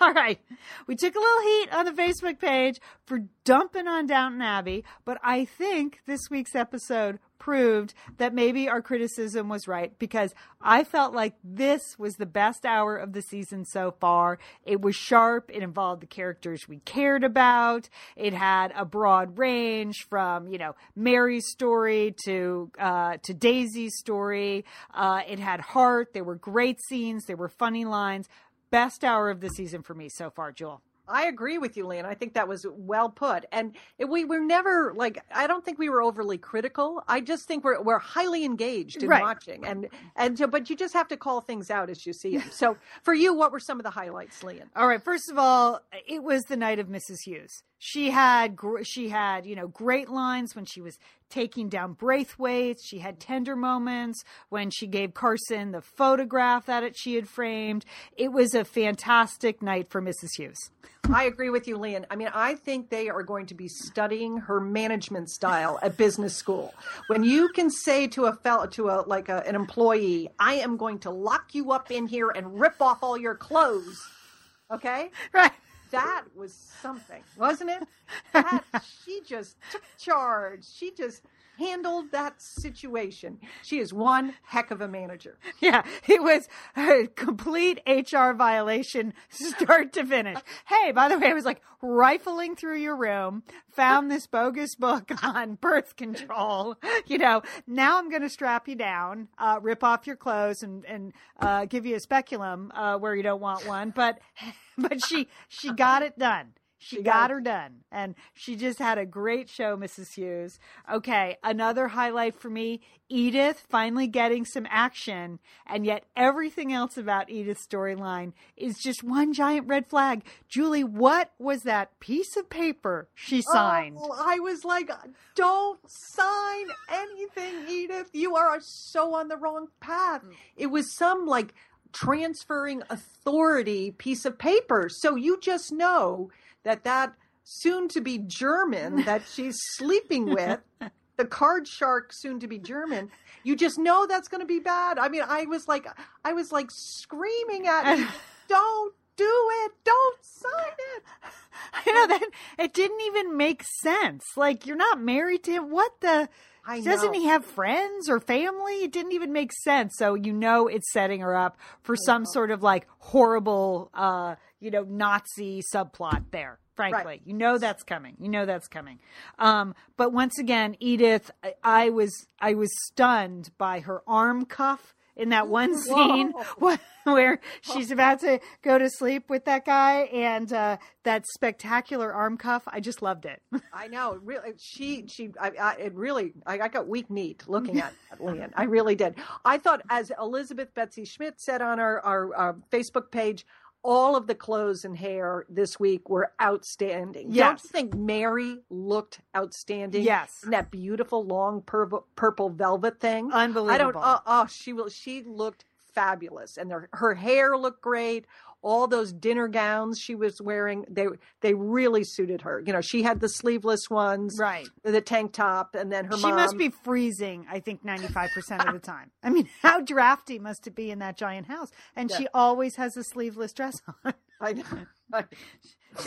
All right. We took a little heat on the Facebook page for dumping on Downton Abbey, but I think this week's episode proved that maybe our criticism was right because I felt like this was the best hour of the season so far. It was sharp. It involved the characters we cared about. It had a broad range from, you know, Mary's story to, uh, to Daisy's story. Uh, it had heart. There were great scenes. There were funny lines best hour of the season for me so far, Jewel. I agree with you, Lian. I think that was well put, and we were never like. I don't think we were overly critical. I just think we're we're highly engaged in Right. watching, and and so, but you just have to call things out as you see them. So, for you, what were some of the highlights, Lian? All right, first of all, it was the night of Mrs. Hughes. She had gr- she had, you know, great lines when she was taking down Braithwaite. She had tender moments when she gave Carson the photograph that it, she had framed. It was a fantastic night for Mrs. Hughes. I agree with you, Lian. I mean, I think they are going to be studying her management style at business school. When you can say to a fellow, to a like a, an employee, "I am going to lock you up in here and rip off all your clothes," okay? Right. That was something, wasn't it? That she just took charge. She just handled that situation. She is one heck of a manager. Yeah, it was a complete HR violation, start to finish. Hey, by the way, I was like rifling through your room, found this bogus book on birth control. You know, now I'm going to strap you down, uh, rip off your clothes, and and uh, give you a speculum uh, where you don't want one. But but she she got it done. She, got, got her done. And she just had a great show, Mrs. Hughes. Okay, another highlight for me Edith finally getting some action. And yet, everything else about Edith's storyline is just one giant red flag. Julie, what was that piece of paper she oh, signed? Oh, I was like, don't sign anything, Edith. You are so on the wrong path. It was some like transferring authority piece of paper. So you just know that that soon to be German that she's sleeping with, the card shark soon to be German, you just know that's going to be bad. I mean, I was like, I was like screaming at you, don't do it, don't sign it. I know that it didn't even make sense. Like you're not married to him. What the? I Doesn't know. he have friends or family? It didn't even make sense. So you know it's setting her up for some sort of like horrible, uh, you know, Nazi subplot there. Frankly, Right. you know that's coming. You know that's coming. Um, but once again, Edith, I, I was I was stunned by her arm cuff in that one scene Whoa. where she's about to go to sleep with that guy and uh, that spectacular arm cuff. I just loved it. I know. Really, she she. I, I it really. I, I got weak kneed looking at, Lian. I really did. I thought, as Elizabeth Betsy Schmidt said on our our, our Facebook page, all of the clothes and hair this week were outstanding. Don't you think Mary looked outstanding? Yes. in that beautiful long purple purple velvet thing. Unbelievable. I don't. Oh, oh she will. She looked fabulous, and her hair looked great. All those dinner gowns she was wearing, they they really suited her. You know, she had the sleeveless ones, right. the tank top, and then her She mom. must be freezing, I think, 95% of the time. I mean, how drafty must it be in that giant house? And she always has a sleeveless dress on. I know.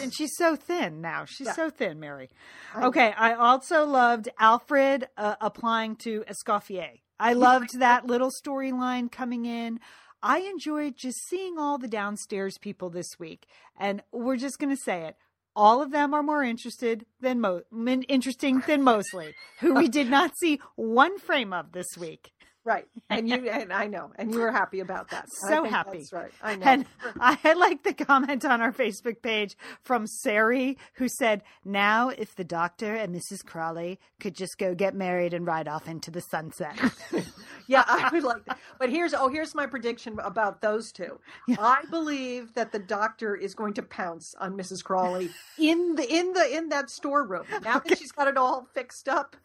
And she's so thin now. She's Yeah. so thin, Mary. Okay, I also loved Alfred uh, applying to Escoffier. I loved that little storyline coming in. I enjoyed just seeing all the downstairs people this week. And we're just going to say it. All of them are more interested than mo- interesting than Molesley, who we did not see one frame of this week. Right, and you and I know, and you were happy about that. So happy. That's right. I know. And I like the comment on our Facebook page from Sari who said, Now, if the doctor and Mrs. Crawley could just go get married and ride off into the sunset. Yeah, I would like that. But here's oh, here's my prediction about those two. I believe that the doctor is going to pounce on Mrs. Crawley in the in the in that storeroom. Now that she's got it all fixed up,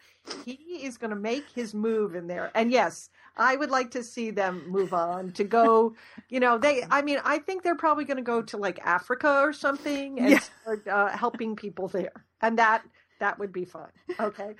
he is going to make his move in there. And yes, I would like to see them move on to go. You know, they. I mean, I think they're probably going to go to like Africa or something and Yeah. start uh, helping people there, and that that would be fun. Okay.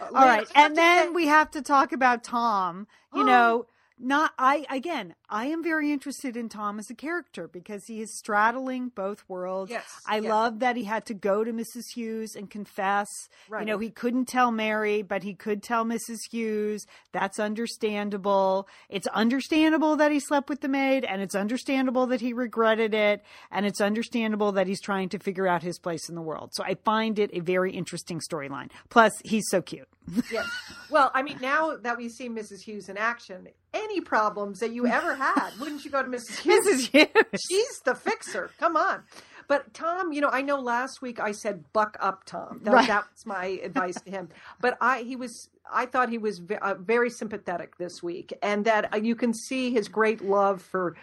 All right. And then we have to talk about Tom. You know, not I again, I am very interested in Tom as a character because he is straddling both worlds. Yes, I yes. love that he had to go to Mrs. Hughes and confess. Right. You know, he couldn't tell Mary, but he could tell Mrs. Hughes. That's understandable. It's understandable that he slept with the maid, and it's understandable that he regretted it, and it's understandable that he's trying to figure out his place in the world. So I find it a very interesting storyline. Plus, he's so cute. Yes. Well, I mean, now that we see Mrs. Hughes in action, any problems that you ever had, wouldn't you go to Mrs. Hughes? Mrs. Hughes. She's the fixer. Come on. But Tom, you know, I know last week I said buck up, Tom. That, Right. that was my advice to him. But I, he was, I thought he was uh, very sympathetic this week, and that uh, you can see his great love for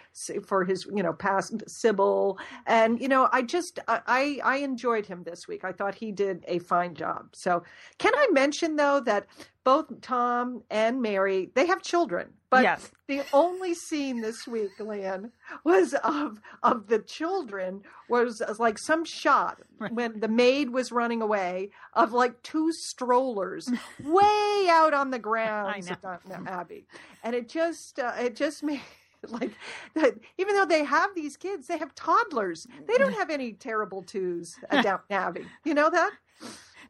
for his, you know, past Sybil, and you know, I just, I I enjoyed him this week. I thought he did a fine job. So, can I mention though that both Tom and Mary they have children, but Yes. the only scene this week, Lian, was of of the children was uh, like some shot when the maid was running away of like two strollers way out on the grounds of Downton mm. Abbey, and it just uh, it just made. Like, even though they have these kids, they have toddlers. They mm-hmm. don't have any terrible twos at Downton Abbey. You know that?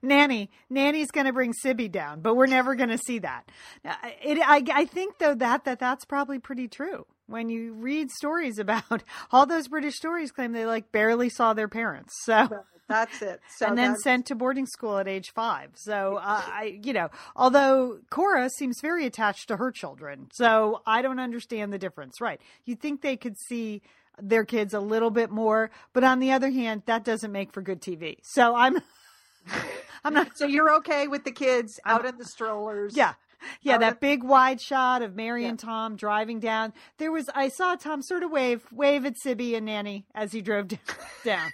Nanny, Nanny's going to bring Sybbie down, but we're never going to see that. It, I, I think though that that that's probably pretty true. When you read stories about all those British stories, claim they like barely saw their parents, so That's it. So and then that's- sent to boarding school at age five. So uh, I, you know, although Cora seems very attached to her children, so I don't understand the difference. Right? You think they could see their kids a little bit more, but on the other hand, that doesn't make for good TV. So I'm, I'm not. So you're okay with the kids out in the strollers? Yeah. Yeah, that that- big wide shot of Mary Yeah. and Tom driving down. There was I saw Tom sort of wave wave at Sybbie and Nanny as he drove down.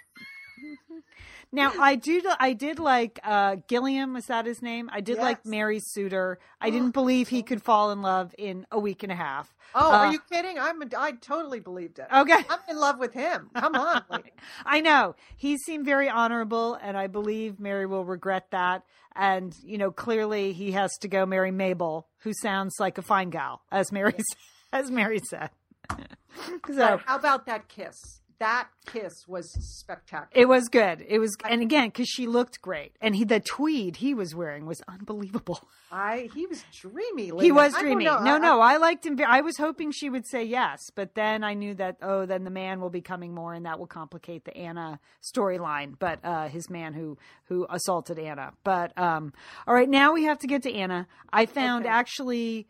Now I do. I did like uh, Gilliam. Was that his name? I did like Yes. Mary's suitor. I didn't believe he could fall in love in a week and a half. Oh, Uh, are you kidding? I'm. I totally believed it. Okay. I'm in love with him. Come on. I know he seemed very honorable, and I believe Mary will regret that. And you know, clearly he has to go marry Mabel, who sounds like a fine gal, as Mary as Mary said. so how about that kiss? That kiss was spectacular. it was good. It was, and again, because she looked great, and he the tweed he was wearing was unbelievable. I he was dreamy. He was dreamy. No, I- no, I liked him. I was hoping she would say yes, but then I knew that oh, then the man will be coming more, and that will complicate the Anna storyline. But uh, his man who who assaulted Anna. But um, all right, now we have to get to Anna. I found Okay. actually.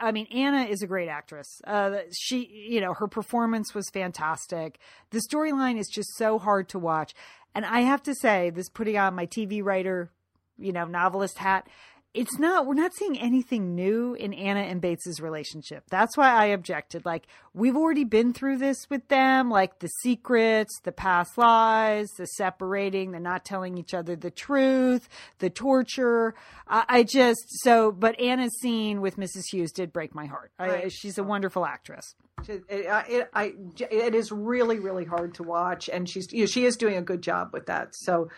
I mean, Anna is a great actress. Uh, she, you know, her performance was fantastic. The storyline is just so hard to watch. And I have to say, this putting on my TV writer, you know, novelist hat, it's not we're not seeing anything new in Anna and Bates's relationship. That's why I objected. Like we've already been through this with them, like the secrets, the past lies, the separating, the not telling each other the truth, the torture. I, I just so but Anna's scene with Mrs. Hughes did break my heart. I, Right. she's a wonderful actress. It, it, I, it is really, really hard to watch, and she's you know, she is doing a good job with that. So,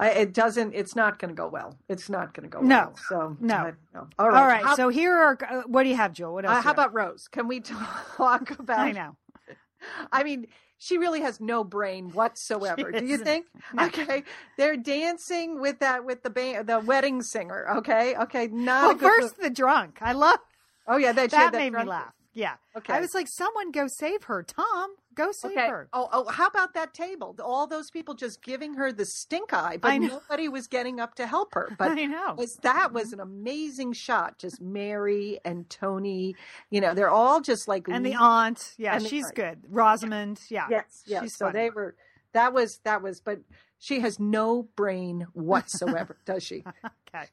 I, it doesn't. It's not going to go well. It's not going to go No. well. So No. I- no. All right. All right, How, so here are uh, what do you have, Joel? What else? uh, how about Rose? Can we talk about? I know. I mean, she really has no brain whatsoever. Do you think? No. Okay, they're dancing with that with the band, the wedding singer. Okay, okay, not Well, first the drunk. I love Oh yeah, that, that that made me laugh. Yeah. Okay. I was like, someone go save her. Tom, go save Okay. her. Oh, oh, how about that table? All those people just giving her the stink eye, but nobody was getting up to help her. But I know. was that was mm-hmm. an amazing shot. Just Mary and Tony, you know, they're all just like And the aunt. Yeah, And she's good. Rosamond. Yeah. Yes, yes. She's so funny. they were. That was that was, but she has no brain whatsoever, does she? Okay.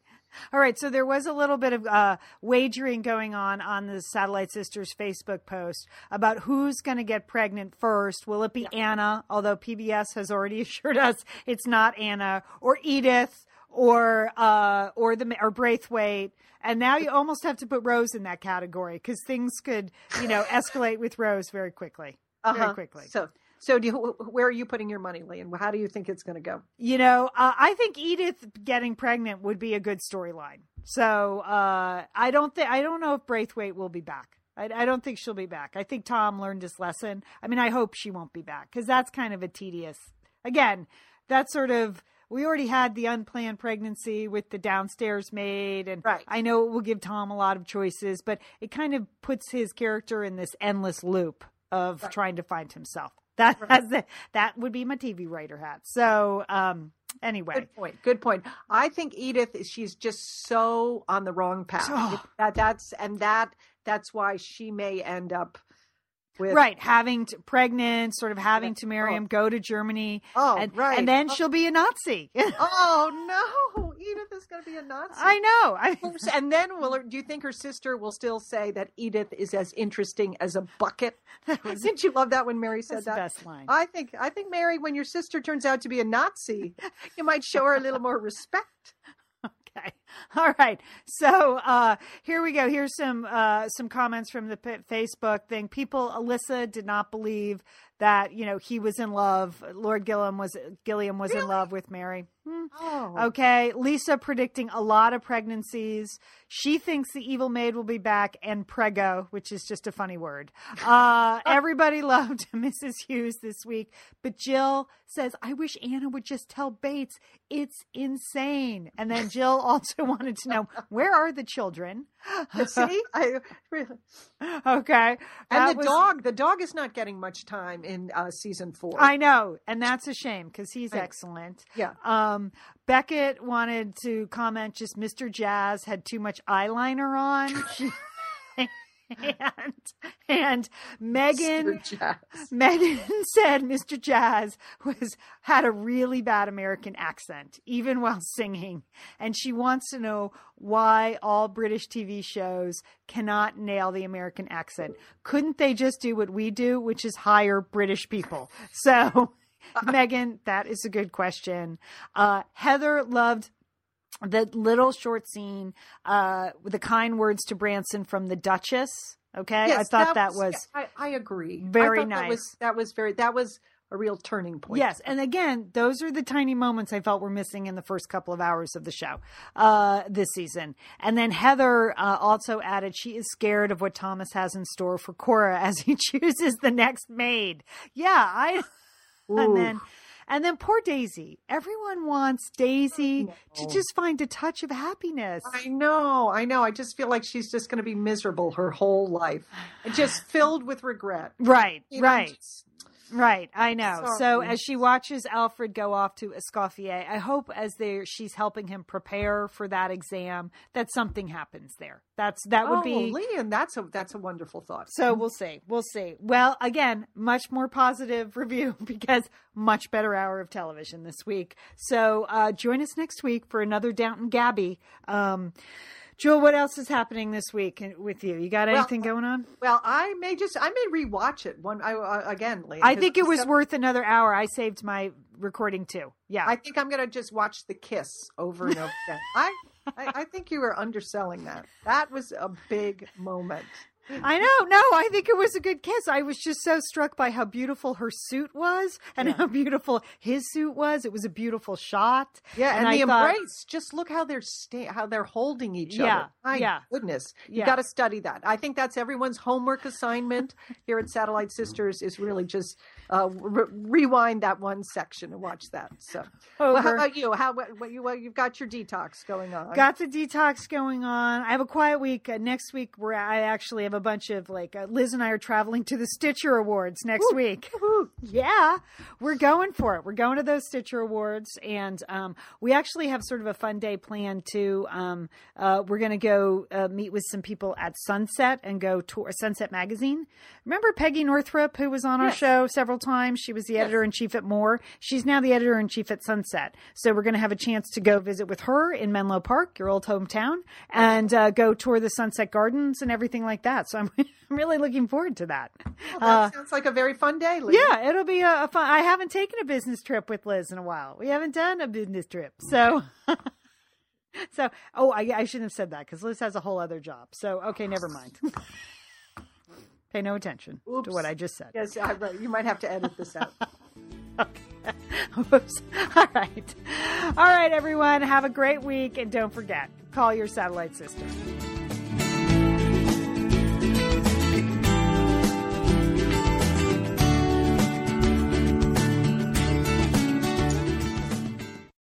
All right. So there was a little bit of uh, wagering going on on the Satellite Sisters Facebook post about who's going to get pregnant first. Will it be Anna? Although PBS has already assured us it's not Anna or Edith or uh, or the or Braithwaite. And now you almost have to put Rose in that category because things could, you know, escalate with Rose very quickly. Very Uh-huh. quickly. So, so do you, where are you putting your money, Lee? And how do you think it's going to go? You know, uh, I think Edith getting pregnant would be a good storyline. So uh, I don't think I don't know if Braithwaite will be back. I, I don't think she'll be back. I think Tom learned his lesson. I mean, I hope she won't be back because that's kind of a tedious. Again, that's sort of we already had the unplanned pregnancy with the downstairs maid, and Right. I know it will give Tom a lot of choices, but it kind of puts his character in this endless loop of trying to find himself. That has the, that would be my TV writer hat. So um, anyway, Good point. Good point. I think Edith, is she's just so on the wrong path. Oh. That that's and that that's why she may end up with right, having to, pregnant, sort of having Yeah. to marry Oh. him, go to Germany, Oh, and, right. and then Oh. she'll be a Nazi. Oh no, Edith is going to be a Nazi. I know. I, and then will her, do you think her sister will still say that Edith is as interesting as a bucket? Didn't you love that when Mary said that's the that? best line. I think I think Mary, when your sister turns out to be a Nazi, you might show her a little more respect. Okay. All right. So uh, here we go. Here's some uh, some comments from the P- Facebook thing. People, Alyssa did not believe that you know he was in love. Lord Gilliam was Gilliam was in love with Mary. Hmm. Oh, Okay, Lisa predicting a lot of pregnancies. She thinks the evil maid will be back and prego, which is just a funny word. Uh, everybody loved Mrs. Hughes this week, but Jill says, I wish Anna would just tell Bates. It's insane. And then Jill also wanted to know, where are the children? see, I really. Okay. And the was- dog, the dog is not getting much time in uh, season four. I know, and that's a shame because he's I excellent. Yeah. Um, Beckett wanted to comment just Mr. Jazz had too much eyeliner on. And and Megan Megan said Mr. Jazz was had a really bad American accent, even while singing, and she wants to know why all British TV shows cannot nail the American accent. Couldn't they just do what we do, which is hire British people? So Megan, that is a good question. Uh, Heather loved the little short scene uh, the kind words to Branson from the Duchess. Okay, Yes, I thought that, was, I, I agree. I very thought That was, nice. that was very. That was a real turning point. Yes, and again, those are the tiny moments I felt were missing in the first couple of hours of the show uh, this season. And then Heather uh, also added she is scared of what Thomas has in store for Cora as he chooses the next maid. Yeah, I. Ooh. And then, and then poor Daisy. Everyone wants Daisy to just find a touch of happiness. I know, I know. I just feel like she's just going to be miserable her whole life, just filled with regret. Right, You know, right. just- Right, I know. So as she watches Alfred go off to Escoffier, I hope as they she's helping him prepare for that exam that something happens there. That's that would oh, be Lian, that's a that's a wonderful thought. so we'll see. We'll see. Well, again, much more positive review because much better hour of television this week. So uh, join us next week for another Downton Gabbey. Um, Jewel, what else is happening this week with you? You got Well, anything going on? Well, I may just I may rewatch it one I, uh, again. Lian, I think it was worth another hour. I saved my recording too. Yeah. I think I'm going to just watch the kiss over and over again. I, I I think you were underselling that. That was a big moment. I know. No, I think it was a good kiss. I was just so struck by how beautiful her suit was and how beautiful his suit was. It was a beautiful shot. Yeah, and, I the thought- embrace. Just look how they're sta- how they're holding each Yeah, other. My yeah. goodness, Yeah. you got to study that. I think that's everyone's homework assignment here at Satellite Sisters is really just uh, re- rewind that one section and watch that. So, well, how about you? How what, what you what, you've got your detox going on? Got the detox going on. I have a quiet week. Uh, next week, where I actually have a bunch of like uh, Liz and I are traveling to the Stitcher Awards next week. Yeah, we're going for it. We're going to those Stitcher Awards, and um, we actually have sort of a fun day planned too. Um, uh, we're going to go uh, meet with some people at Sunset and go tour Sunset Magazine. Remember Peggy Northrup, who was on our Yes. show several times? She was the editor in chief at More. She's now the editor in chief at Sunset. So we're going to have a chance to go visit with her in Menlo Park, your old hometown, and uh, go tour the Sunset Gardens and everything like that. So I'm, I'm really looking forward to that. Well, that sounds like a very fun day. Uh, Yeah, it'll be a, a fun. I haven't taken a business trip with Liz in a while. We haven't done a business trip, so. So, oh, I, I shouldn't have said that because Liz has a whole other job. So, okay, never mind. Pay no attention Oops. to what I just said. Yes, I, you might have to edit this out. Oops. All right. All right, everyone. Have a great week. And don't forget, call your satellite sister.